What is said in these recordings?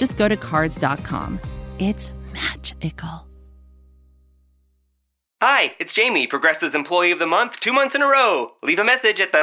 just go to Cars.com. It's magical. Hi, it's Jamie, Progressive's Employee of the Month, two months in a row. Leave a message at the.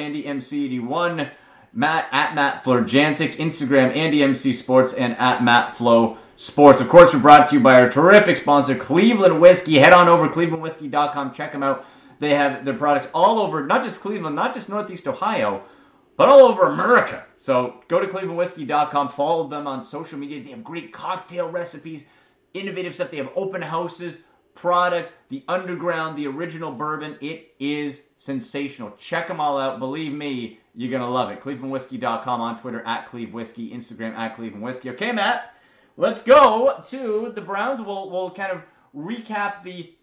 At AndyMC81, Matt at Matt Florjancic, Instagram Andy MC Sports, and at Matt Flow Sports. Of course, we're brought to you by our terrific sponsor, Cleveland Whiskey. Head on over to clevelandwhiskey.com. Check them out. They have their products all over, not just Cleveland, not just Northeast Ohio but all over America. So go to clevelandwhiskey.com, follow them on social media. They have great cocktail recipes, innovative stuff. They have open houses, product, the underground, the original bourbon. It is sensational. Check them all out. Believe me, you're going to love it. clevelandwhiskey.com on Twitter at clevewhiskey, Instagram at clevelandwhiskey. Okay, Matt, let's go to the Browns. We'll, we'll kind of recap the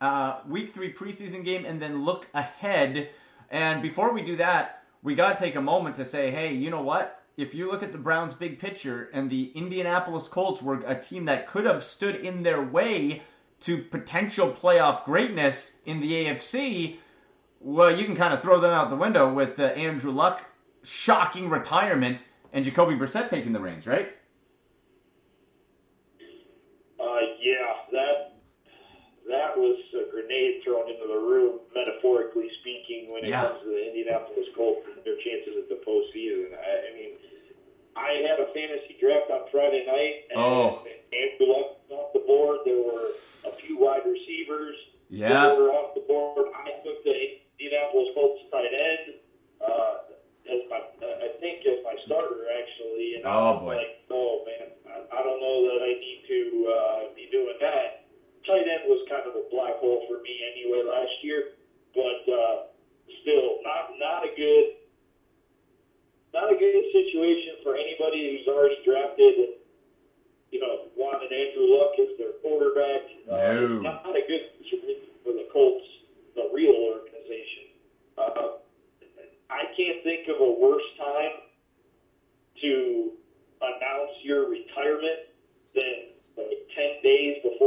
uh, week three preseason game and then look ahead. And before we do that, we got to take a moment to say, hey, you know what? If you look at the Browns' big picture and the Indianapolis Colts were a team that could have stood in their way to potential playoff greatness in the AFC, well, you can kind of throw them out the window with uh, Andrew Luck shocking retirement and Jacoby Brissett taking the reins, right? Uh, yeah, that that was a grenade thrown into the room, metaphorically speaking, when it Yeah. comes to the Indianapolis Colts and their chances at the postseason. I, I mean, I had a fantasy draft on Friday night, and Oh.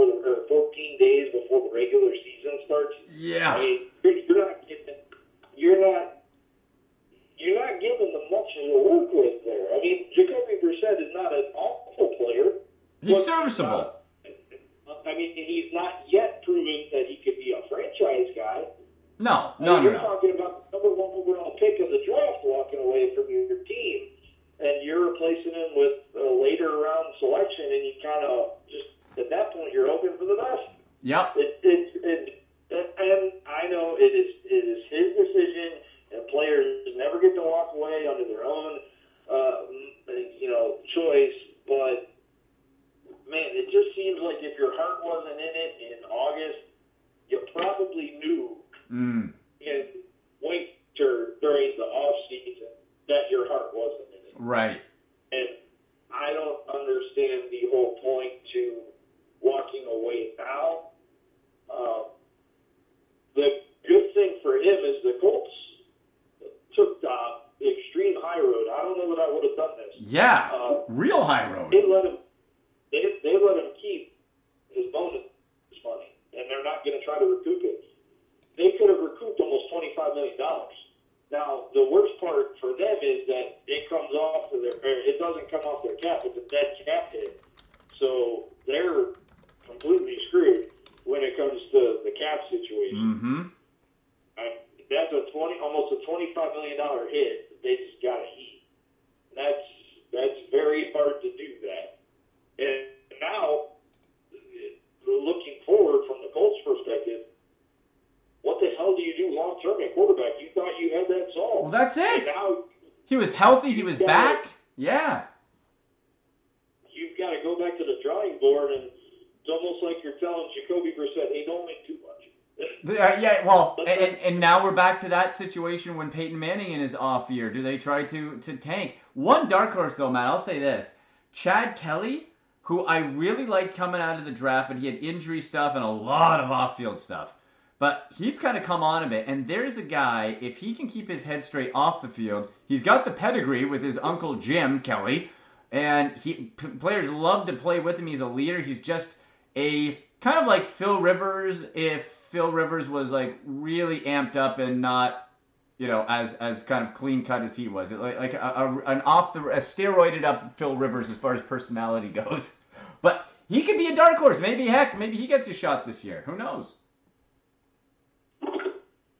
The, or 14 days before the regular season starts. Yeah. I mean, you're, you're not getting, you're not, you're not giving them much to work with there. I mean, Jacoby Brissett is not an awful player. He's serviceable. uh, I mean, he's not yet proven that he could be a franchise guy. No, I no, mean, no, you're no. talking about the number one overall pick of the draft walking away from your team, and you're replacing him with a later round selection, and you kind of just at that point you're hoping for the best. Yep. It, it, it, and I know it is it is his decision, and players never get to walk away under their own, uh, you know, choice. But man, it just seems like if your heart wasn't in it in August, you probably knew Mm. in winter during the off season that your heart wasn't in it. Right. And I don't understand the whole point to walking away now. Um, the good thing for him is the Colts took the extreme high road. I don't know that I would have done this. Yeah. Uh, Real high road. they let him. They, they let him keep his bonus money, and they're not going to try to recoup it. They could have recouped almost twenty five million dollars. Now the worst part for them is that it comes off of their, it doesn't come off their cap. It's a dead cap hit, so they're completely screwed when it comes to the cap situation. Mm-hmm. I, that's a twenty, almost a twenty-five million dollar hit. They just got to eat. That's that's very hard to do that. And now, looking forward from the Colts' perspective, what the hell do you do long term at quarterback? You thought you had that solved. Well, that's it. now He was healthy. He was back. Yeah. you've got to go back to the drawing board, and it's almost like you're telling Jacoby Brissett, "Hey, don't make too much." Uh, yeah, well, and, and, now we're back to that situation when Peyton Manning in his off year. Do they try to to tank? One dark horse though, Matt. I'll say this: Chad Kelly, who I really liked coming out of the draft, but he had injury stuff and a lot of off field stuff. But he's kind of come on a bit, and there's a guy. If he can keep his head straight off the field, he's got the pedigree with his uncle Jim Kelly, and he p- players love to play with him. He's a leader. He's just a kind of like Phil Rivers if Phil Rivers was like really amped up and not you know as as kind of clean cut as he was like like a, a, an off the a steroided up Phil Rivers as far as personality goes but he could be a dark horse maybe heck maybe he gets a shot this year who knows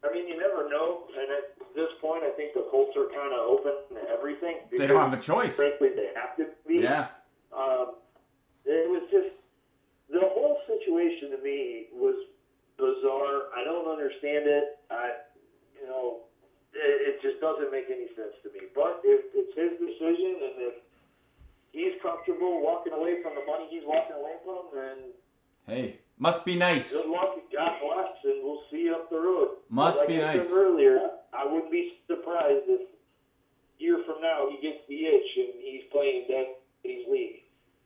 I mean, you never know. And at this point, I think the Colts are kind of open to everything. they don't have a choice Frankly, they have to be. yeah Um, it was just the whole situation to me was bizarre. I don't understand it. I, you know, it, it just doesn't make any sense to me. But if it's his decision and if he's comfortable walking away from the money he's walking away from, then hey must be nice good luck. God bless, and we'll see you up the road. Must like be I nice. Said earlier, I wouldn't be surprised if year from now he gets the itch and he's playing Daddy's league.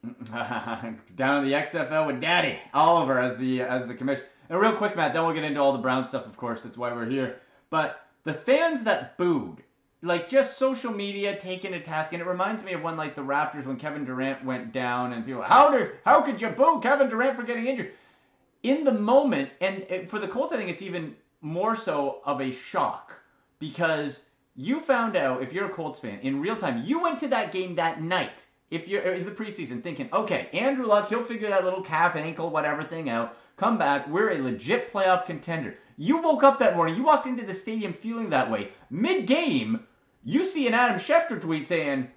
down in the XFL with Daddy Oliver as the as the commissioner. And real quick, Matt, then we'll get into all the Brown stuff. Of course, that's why we're here. But the fans that booed, like just social media taking a task, and it reminds me of when like the Raptors when Kevin Durant went down, and people, how did how could you boo Kevin Durant for getting injured? In the moment, and for the Colts, I think it's even more so of a shock because you found out if you're a Colts fan in real time, you went to that game that night. If you're in the preseason thinking, okay, Andrew Luck, he'll figure that little calf, ankle, whatever thing out. Come back, we're a legit playoff contender. You woke up that morning, you walked into the stadium feeling that way. Mid game, you see an Adam Schefter tweet saying,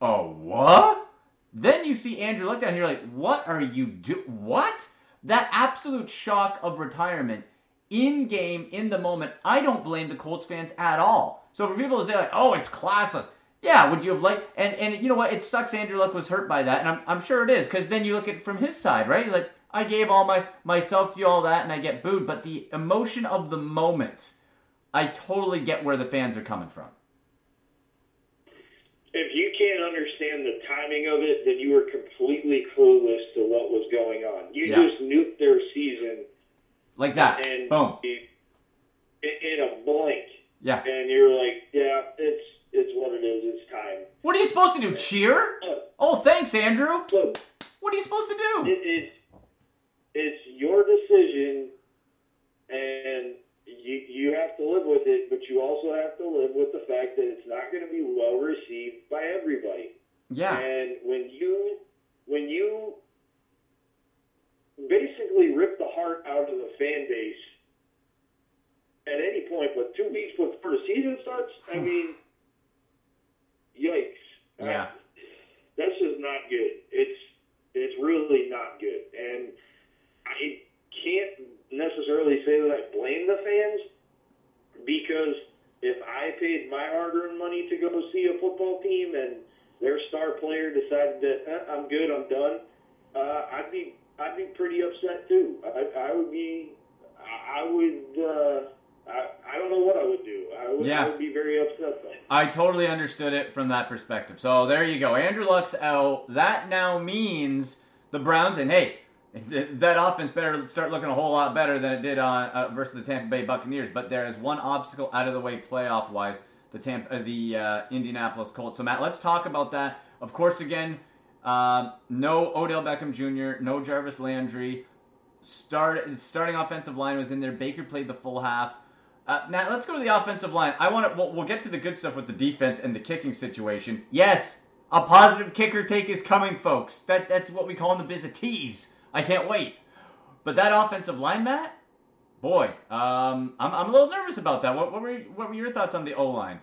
"Oh what?" Then you see Andrew Luck down here, like, "What are you do? What?" That absolute shock of retirement in game, in the moment, I don't blame the Colts fans at all. So for people to say like, "Oh, it's classless," yeah, would you have liked? And and you know what? It sucks. Andrew Luck was hurt by that, and I'm I'm sure it is because then you look at it from his side, right? He's like, I gave all my myself to you, all that, and I get booed. But the emotion of the moment, I totally get where the fans are coming from. If you can't understand the timing of it, then you were completely clueless to what was going on. You Yeah. just nuked their season Like that. and Boom. in, in a blink, Yeah. and you're like, "Yeah, it's it's what it is. It's time." What are you supposed to do? Cheer? Oh, thanks, Andrew. Look, What are you supposed to do? it, it, it's your decision, and you you have to live with it. But you also have to live with the fact that it's not going to be well received by everybody. Yeah. And when you when you basically rip the heart out of the fan base at any point, but two weeks before the season starts, I mean, yikes! Yeah. that's just not good. It's it's really not good, and I can't necessarily say that I blame the fans because if I paid my hard-earned money to go see a football team and their star player decided that eh, I'm good, I'm done, uh, I'd be I'd be pretty upset too. I, I would be I would uh, I I don't know what I would do. I would, Yeah. I would be very upset though. I totally understood it from that perspective. So there you go. Andrew Luck's out. That now means the Browns, and hey, that offense better start looking a whole lot better than it did on uh, versus the Tampa Bay Buccaneers. But there is one obstacle out of the way playoff wise. The Tampa, uh, the uh, Indianapolis Colts. So Matt, let's talk about that. Of course, again, uh, no Odell Beckham Jr., no Jarvis Landry. start starting offensive line was in there. Baker played the full half. Uh, now let's go to the offensive line. I want to. We'll, we'll get to the good stuff with the defense and the kicking situation. Yes, a positive kicker take is coming, folks. That that's what we call in the biz a tease. I can't wait. But that offensive line, Matt, boy, um, I'm, I'm a little nervous about that. What, what were what were your thoughts on the O line?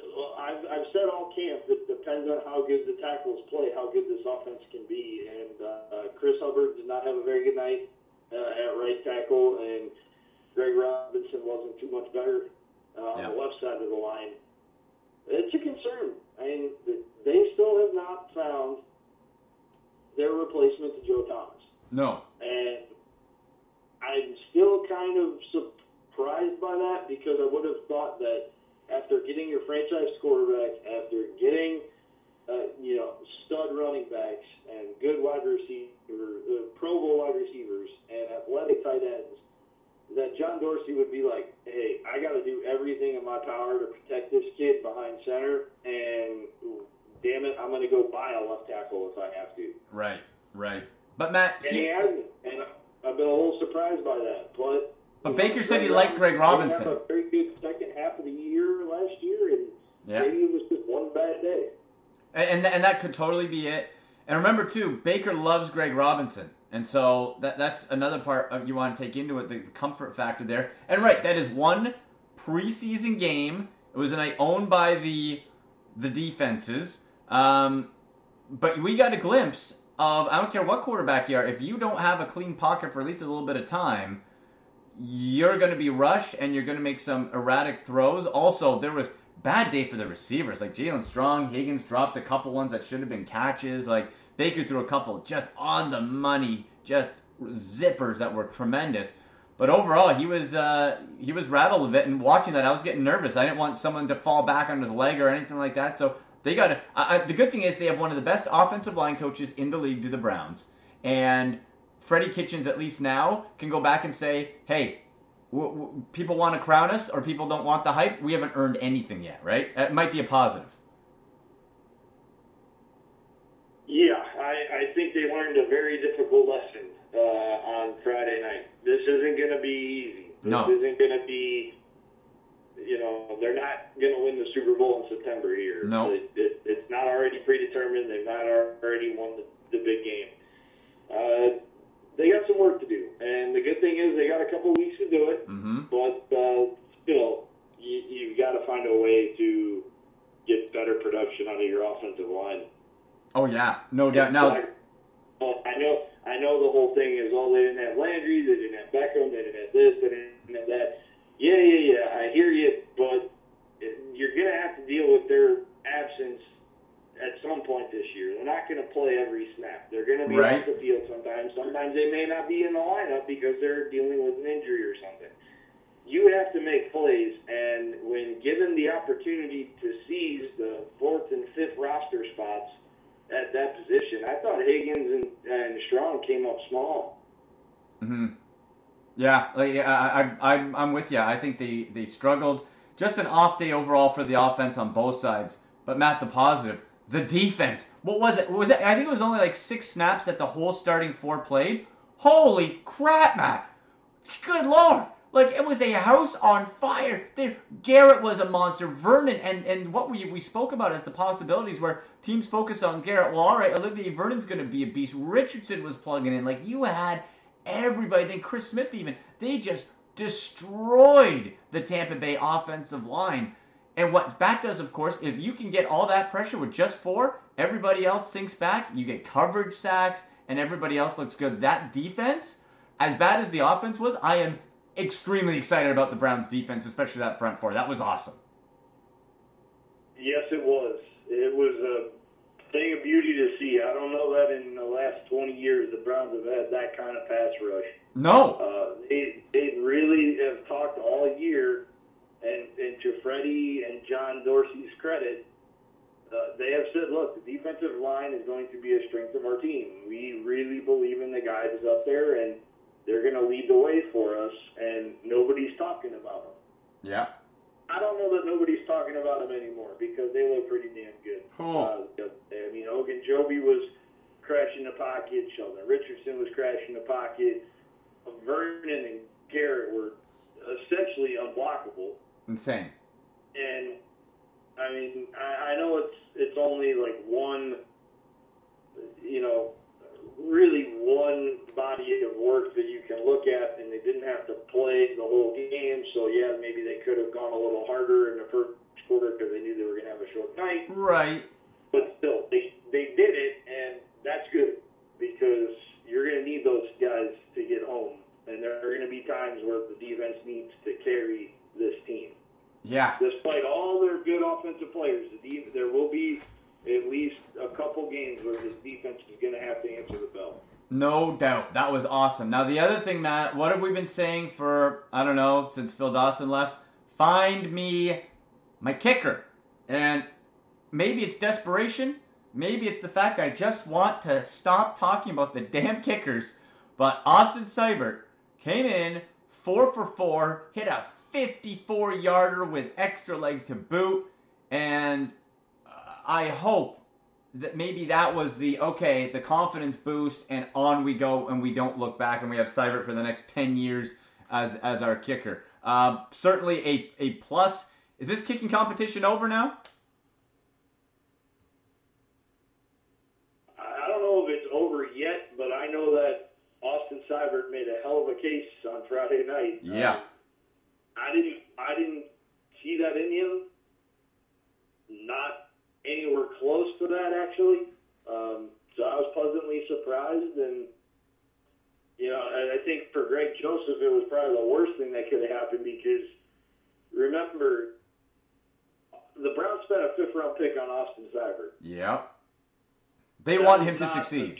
Well, I've, I've said all camp. It depends on how good the tackles play, how good this offense can be. And uh, Chris Hubbard did not have a very good night uh, at right tackle, and Greg Robinson wasn't too much better uh, on the left side of the line. It's a concern. I mean, they still have not found their replacement to Joe Thomas. No. And I'm still kind of surprised by that because I would have thought that after getting your franchise quarterback, after getting uh, you know stud running backs and good wide receivers, uh, Pro Bowl wide receivers, and athletic tight ends, that John Dorsey would be like, "Hey, I got to do everything in my power to protect this kid behind center, and damn it, I'm going to go buy a left tackle if I have to." Right. Right. But Matt, And he- he hasn't. And I've been a little surprised by that. But But Baker said he liked Greg Robinson. Had a very good second half of the year last year, and Yeah. maybe it was just one bad day. And, and and that could totally be it. And remember too, Baker loves Greg Robinson, and so that that's another part of you want to take into it the comfort factor there. And right, that is one preseason game. It was a night owned by the the defenses. Um, but we got a glimpse of I don't care what quarterback you are, if you don't have a clean pocket for at least a little bit of time, you're going to be rushed and you're going to make some erratic throws. Also, there was bad day for the receivers. Like Jaelen Strong, Higgins dropped a couple ones that should have been catches. Like Baker threw a couple just on the money, just zippers that were tremendous. But overall, he was uh, he was rattled a bit. And watching that, I was getting nervous. I didn't want someone to fall back on his leg or anything like that. So they got I, the good thing is they have one of the best offensive line coaches in the league to the Browns, and Freddie Kitchens at least now can go back and say, hey, w- w- people want to crown us or people don't want the hype. We haven't earned anything yet, right? It might be a positive. Yeah, I, I think they learned a very difficult lesson uh, on Friday night. This isn't going to be easy. This No. isn't going to be, you know, they're not going to win the Super Bowl in September here. No. It, it, it's not already predetermined. They've not already won the, the big game. Uh, they got some work to do. And the good thing is they got a couple weeks to do it. Mm-hmm. But uh, still, you, you've got to find a way to get better production out of your offensive line. Oh yeah, no doubt. Now, Well, I know, I know the whole thing is, oh, they didn't have Landry, they didn't have Beckham, they didn't have this, they didn't have that. Yeah, yeah, yeah, I hear you, but you're going to have to deal with their absence at some point this year. They're not going to play every snap. They're going to be Right. off the field sometimes. Sometimes they may not be in the lineup because they're dealing with an injury or something. You have to make plays, and when given the opportunity to seize the fourth and fifth roster spots at that position, I thought Higgins and, and Strong came up small. hmm yeah, I, I, I'm, I'm with you. I think they, they struggled. Just an off day overall for the offense on both sides. But Matt, the positive, the defense. What was it? Was it? I think it was only like six snaps that the whole starting four played. Holy crap, Matt! Good lord! Like it was a house on fire. There, Garrett was a monster. Vernon and and what we we spoke about as the possibilities where teams focus on Garrett. Well, all right, Olivier Vernon's going to be a beast. Richardson was plugging in. Like you had everybody. Then Chris Smith even. They just destroyed the Tampa Bay offensive line. And what that does, of course, if you can get all that pressure with just four, everybody else sinks back. You get coverage sacks, and everybody else looks good. That defense, as bad as the offense was, I am extremely excited about the Browns' defense, especially that front four. That was awesome. Yes, it was. It was a thing of beauty to see. I don't know that in the last 20 years the Browns have had that kind of pass rush. No. Uh, they, they really have talked all year, and, and to Freddie and John Dorsey's credit, uh, they have said, look, the defensive line is going to be a strength of our team. We really believe in the guys up there, and they're going to lead the way for us, and nobody's talking about them. Yeah. I don't know that nobody's talking about them anymore because they look pretty damn good. Cool. Uh, I mean, Ogunjobi was crashing the pocket. Sheldon Richardson was crashing the pocket. Vernon and Garrett were essentially unblockable. Insane. And I mean, I, I know it's it's only like one, you know, really one body of work that you can look at, and they didn't have to play the whole game. So yeah, maybe they could have gone a little harder in the first quarter because they knew they were going to have a short night. Right. But still, they they did it, and that's good because you're going to need those guys to get home, and there are going to be times where the defense needs to carry this team. Yeah. Despite all their good offensive players, the there will be at least a couple games where this defense is going to have to answer the bell. No doubt. That was awesome. Now, the other thing, Matt, what have we been saying for, I don't know, since Phil Dawson left? Find me my kicker. And maybe it's desperation. Maybe it's the fact I just want to stop talking about the damn kickers. But Austin Seibert came in four for four, hit a 54 yarder with extra leg to boot. And I hope that maybe that was the okay, the confidence boost, and on we go, and we don't look back, and we have Seibert for the next 10 years as as our kicker. Um, certainly a, a plus. Is this kicking competition over now? I I don't know if it's over yet, but I know that Austin Seibert made a hell of a case on Friday night. Yeah. Um, I didn't I didn't see that in him. Not anywhere close to that actually. Um, so I was pleasantly surprised and you know, and I think for Greg Joseph it was probably the worst thing that could have happened because remember the Browns spent a fifth round pick on Austin Seibert. Yeah, They That want him to succeed.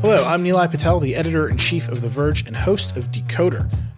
Hello, I'm Nilay Patel, the editor in chief of The Verge and host of Decoder, a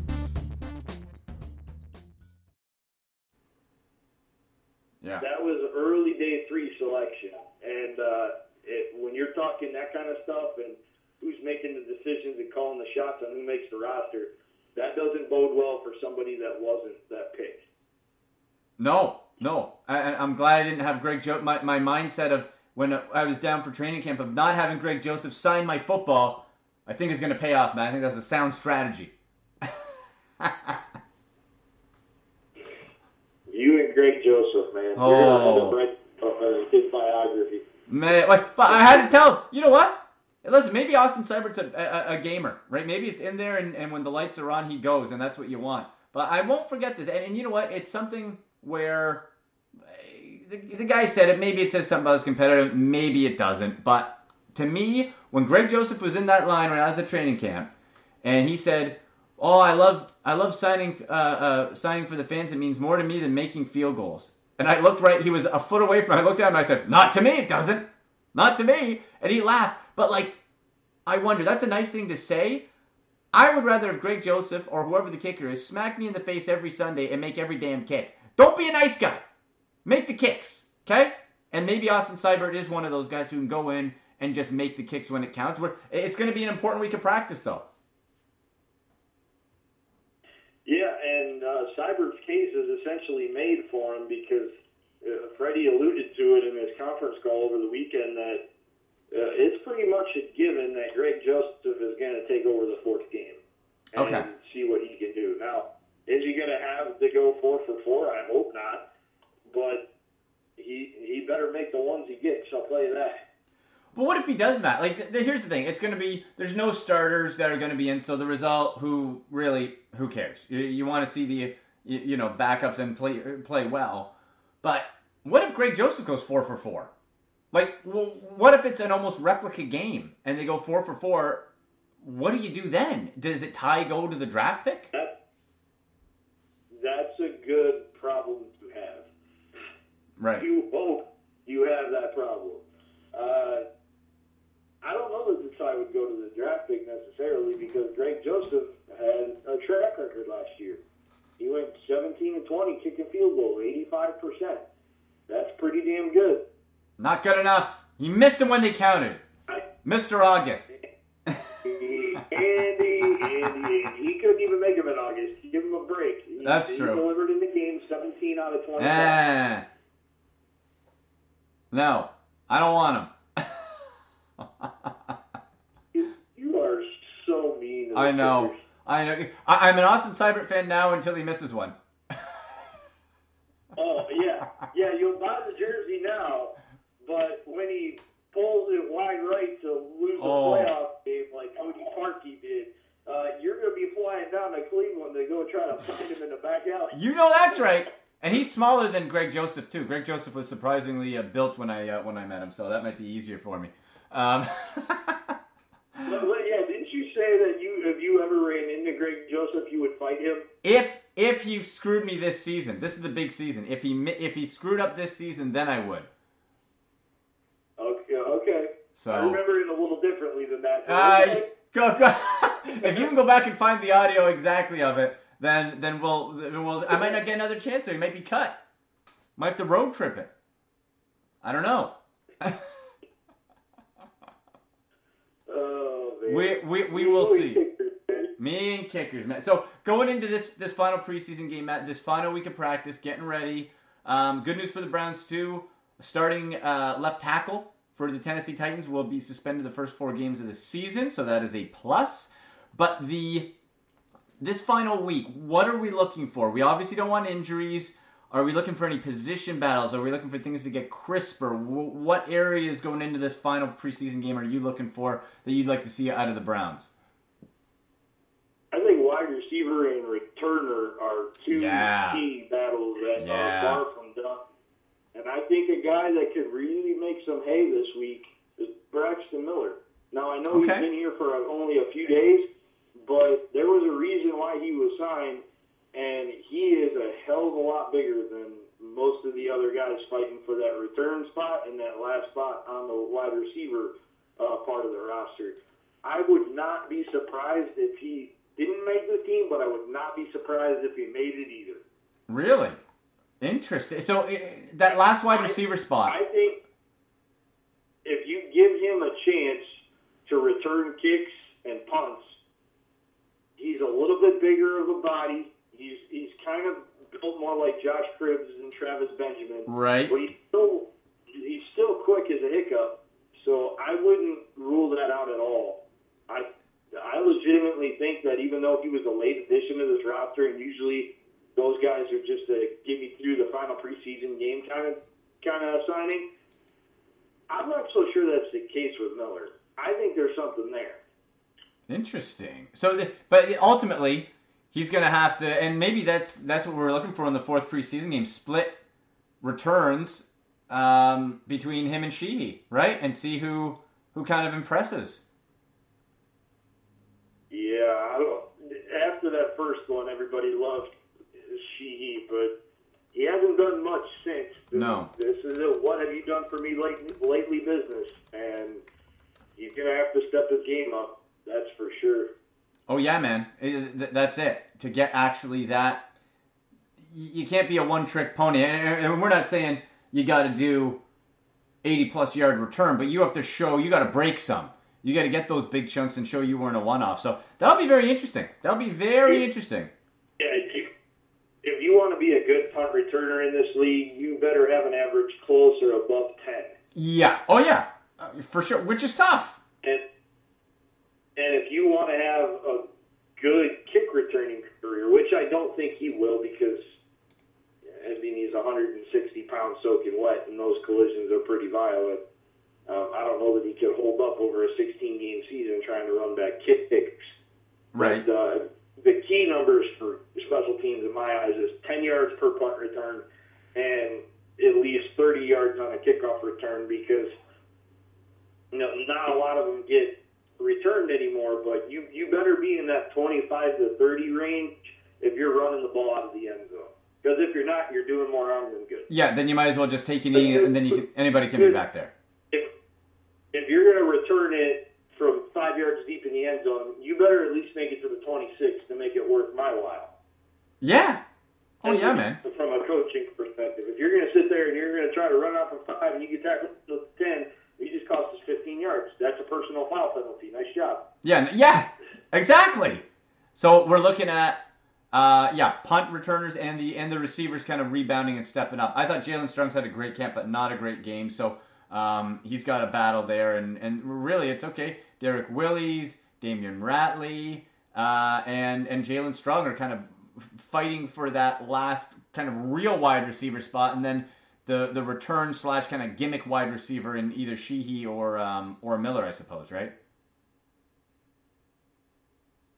Shots on who makes the roster, that doesn't bode well for somebody that wasn't that pick. No, no. I, I'm glad I didn't have Greg jo- my, my mindset of when I was down for training camp of not having Greg Joseph sign my football, I think is going to pay off, man. I think that's a sound strategy. You and Greg Joseph, man. You're Oh. gonna end up writing a his biography. Man, like, but I had to tell you know what? Listen, maybe Austin Seibert's a, a, a gamer, right? Maybe it's in there, and, and when the lights are on, he goes, and that's what you want. But I won't forget this. And, and you know what? It's something where the, the guy said it. Maybe it says something about his competitive. Maybe it doesn't. But to me, when Greg Joseph was in that line when I was at training camp, and he said, "Oh, I love I love signing uh, uh, signing for the fans. It means more to me than making field goals." And I looked right, he was a foot away from. I looked at him I said, Not to me, it doesn't. Not to me. And he laughed. But like, I wonder, that's a nice thing to say. I would rather have Greg Joseph or whoever the kicker is smack me in the face every Sunday and make every damn kick. Don't be a nice guy. Make the kicks, okay? And maybe Austin Seibert is one of those guys who can go in and just make the kicks when it counts. It's going to be an important week of practice, though. Yeah, and uh, Seibert's case is essentially made for him because uh, Freddie alluded to it in his conference call over the weekend that uh, it's pretty much a given that Greg Joseph is going to take over the fourth game and Okay. see what he can do. Now, is he going to have to go four for four? I hope not, but he he better make the ones he gets. I'll tell you that. But what if he does, Matt? Like, th- here's the thing: it's going to be there's no starters that are going to be in, so the result, who really, who cares? You, you want to see the, you, you know, backups and play play well. But what if Greg Joseph goes four for four? Like, well, what if it's an almost replica game and they go four for four? What do you do then? Does it tie go to the draft pick? That that's a good problem to have. Right. You hope you have that problem. Uh, I don't know that the tie would go to the draft pick necessarily because Greg Joseph had a track record last year. He went 17 and 20 kicking field goal, 85%. That's pretty damn good. Not good enough. He missed them when they counted. Mr. August. Andy, Andy, Andy, he couldn't even make him in August. Give him a break. He, That's he true. delivered in the game, 17 out of 20. Eh. No, I don't want him. You are so mean. I know. Clippers. I know. I, I'm an Austin Seibert fan now until he misses one. Oh yeah, yeah. You'll buy the jersey now, but when he pulls it wide right to lose a Oh. playoff game like Cody Parkey did, uh, you're going to be flying down to Cleveland to go try to find him in the back alley. You know that's right. And he's smaller than Greg Joseph too. Greg Joseph was surprisingly uh, built when I uh, when I met him, so that might be easier for me. Um, say that you if you ever ran into Greg Joseph, you would fight him? if if he screwed me this season, this is the big season. If he mi- if he screwed up this season, then I would. Okay, okay. So. I remember it a little differently than that. Uh, okay. go, go. if you can go back and find the audio exactly of it, then then we'll then we'll. I might not get another chance there. He might be cut. Might have to road trip it. I don't know. Oh, man. We we we will see. Me and kickers, man. So going into this this final preseason game, Matt, this final week of practice, getting ready. Um, good news for the Browns too. Starting uh, left tackle for the Tennessee Titans will be suspended the first four games of the season, so that is a plus. But the this final week, what are we looking for? We obviously don't want injuries. Are we looking for any position battles? Are we looking for things to get crisper? Wh- What areas going into this final preseason game are you looking for that you'd like to see out of the Browns? I think wide receiver and returner are two Yeah. key battles that Yeah. are far from done. And I think a guy that could really make some hay this week is Braxton Miller. Now I know Okay. he's been here for only a few days, but there was a reason why he was signed, and he is a hell of a lot bigger than most of the other guys fighting for that return spot and that last spot on the wide receiver uh, part of the roster. I would not be surprised if he didn't make the team, but I would not be surprised if he made it either. Really? Interesting. So eh, that last wide receiver spot. I think if you give him a chance to return kicks and punts, he's a little bit bigger of a body. He's he's kind of built more like Josh Cribbs and Travis Benjamin. Right. But he's still he's still quick as a hiccup. So I wouldn't rule that out at all. I I legitimately think that even though he was a late addition to this roster, and usually those guys are just a get me through the final preseason game kind of kind of signing. I'm not so sure that's the case with Miller. I think there's something there. Interesting. So, the, but ultimately, he's going to have to, and maybe that's that's what we're looking for in the fourth preseason game: split returns um, between him and Sheehy, right? And see who who kind of impresses. Yeah, I don't, after that first one, everybody loved Sheehy, but he hasn't done much since. No. This is a what have you done for me lately, lately business, and he's gonna have to step his game up. That's for sure. Oh yeah, man. It- th- that's it. To get actually that, you can't be a one-trick pony. And and we're not saying you got to do 80 plus yard return, but you have to show you got to break some. You got to get those big chunks and show you weren't a one-off. So that'll be very interesting. That'll be very interesting. Yeah, if you, if you want to be a good punt returner in this league, you better have an average close or above ten. Yeah. Oh yeah, uh, for sure. Which is tough. And and if you want to have a good kick returning career, which I don't think he will because I mean he's 160 pounds soaking wet, and those collisions are pretty violent. Um, I don't know that he could hold up over a 16 game season trying to run back kicks. Right. But, uh, the key numbers for special teams in my eyes is 10 yards per punt return and at least 30 yards on a kickoff return because you know not a lot of them get returned anymore. But you you better be in that 25 to 30 range if you're running the ball out of the end zone. Because if you're not, you're doing more harm than good. Yeah. Then you might as well just take a knee, and then you can, anybody can be back there. If if you're going to return it from five yards deep in the end zone, you better at least make it to the 26 to make it worth my while. Yeah. Oh yeah, man. From a coaching perspective, if you're going to sit there and you're going to try to run out from five and you get tackled to ten, you just cost us 15 yards. That's a personal foul penalty. Nice job. Yeah, yeah, exactly. So we're looking at, uh, yeah, punt returners and the and the receivers kind of rebounding and stepping up. I thought Jaelen Strong's had a great camp, but not a great game. So um, he's got a battle there, and and really it's okay. Derrick Willies, Damion Ratley, uh, and and Jaelen Strong are kind of fighting for that last kind of real wide receiver spot, and then. The, the return slash kind of gimmick wide receiver in either Sheehy or um, or Miller, I suppose, right?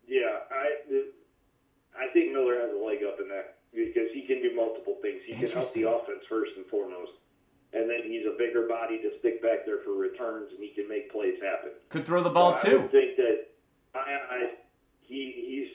Yeah, I I think Miller has a leg up in that because he can do multiple things. He can help the offense first and foremost, and then he's a bigger body to stick back there for returns, and he can make plays happen. Could throw the ball So I too. would think that I, I he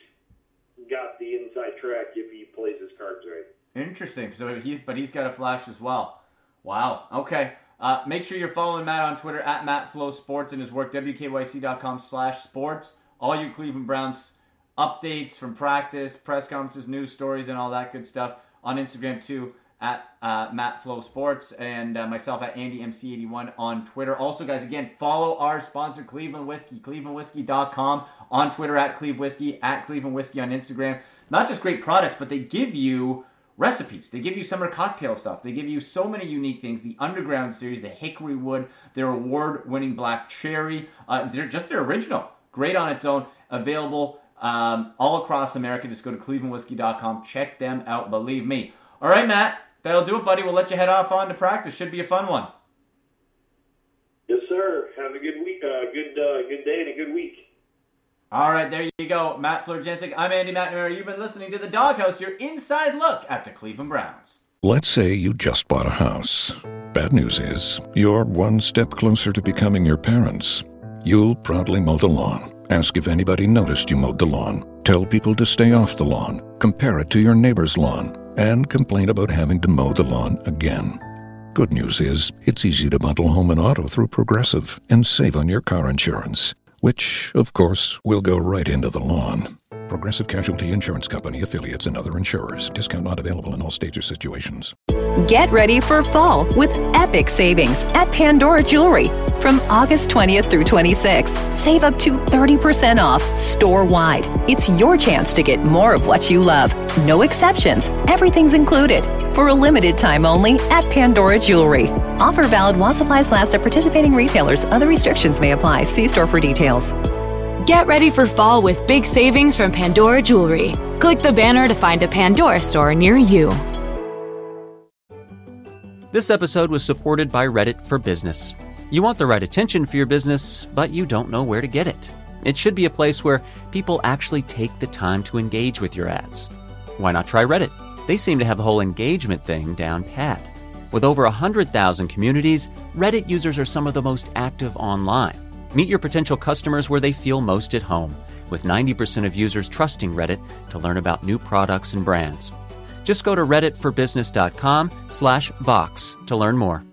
he's got the inside track if he plays his cards right. Interesting. So he's but he's got a flash as well. Wow. Okay. Uh, make sure you're following Matt on Twitter at MattFlowSports and his work wkyc.com slash sports. All your Cleveland Browns updates from practice, press conferences, news stories, and all that good stuff on Instagram too at uh, MattFlowSports and uh, myself at AndyMC81 on Twitter. Also, guys, again, follow our sponsor Cleveland Whiskey, ClevelandWhiskey.com on Twitter at Cleve Whiskey, at Cleveland Whiskey on Instagram. Not just great products, but they give you recipes. They give you summer cocktail stuff. They give you so many unique things. The Underground series, the Hickory Wood, their award-winning Black Cherry. Uh, they're just their original. Great on its own. Available um, all across America. Just go to clevelandwhiskey.com. Check them out. Believe me. All right, Matt. That'll do it, buddy. We'll let you head off on to practice. Should be a fun one. Yes, sir. Have a good week. Uh, good uh, good day and a good week. All right, there you go. Matt Florjancic. I'm Andy McNamara. You've been listening to The Dawg House, your inside look at the Cleveland Browns. Let's say you just bought a house. Bad news is, you're one step closer to becoming your parents. You'll proudly mow the lawn. Ask if anybody noticed you mowed the lawn. Tell people to stay off the lawn. Compare it to your neighbor's lawn. And complain about having to mow the lawn again. Good news is, it's easy to bundle home and auto through Progressive and save on your car insurance, which, of course, will go right into the lawn. Progressive Casualty Insurance Company affiliates and other insurers. Discount not available in all states or situations. Get ready for fall with epic savings at Pandora Jewelry. From August 20th through 26th, save up to 30% off store wide. It's your chance to get more of what you love. No exceptions, everything's included. For a limited time only at Pandora Jewelry. Offer valid while supplies last at participating retailers. Other restrictions may apply. See store for details. Get ready for fall with big savings from Pandora Jewelry. Click the banner to find a Pandora store near you. This episode was supported by Reddit for Business. You want the right attention for your business, but you don't know where to get it. It should be a place where people actually take the time to engage with your ads. Why not try Reddit? They seem to have the whole engagement thing down pat. With over 100,000 communities, Reddit users are some of the most active online. Meet your potential customers where they feel most at home, with 90% of users trusting Reddit to learn about new products and brands. Just go to redditforbusiness.com slash Vox to learn more.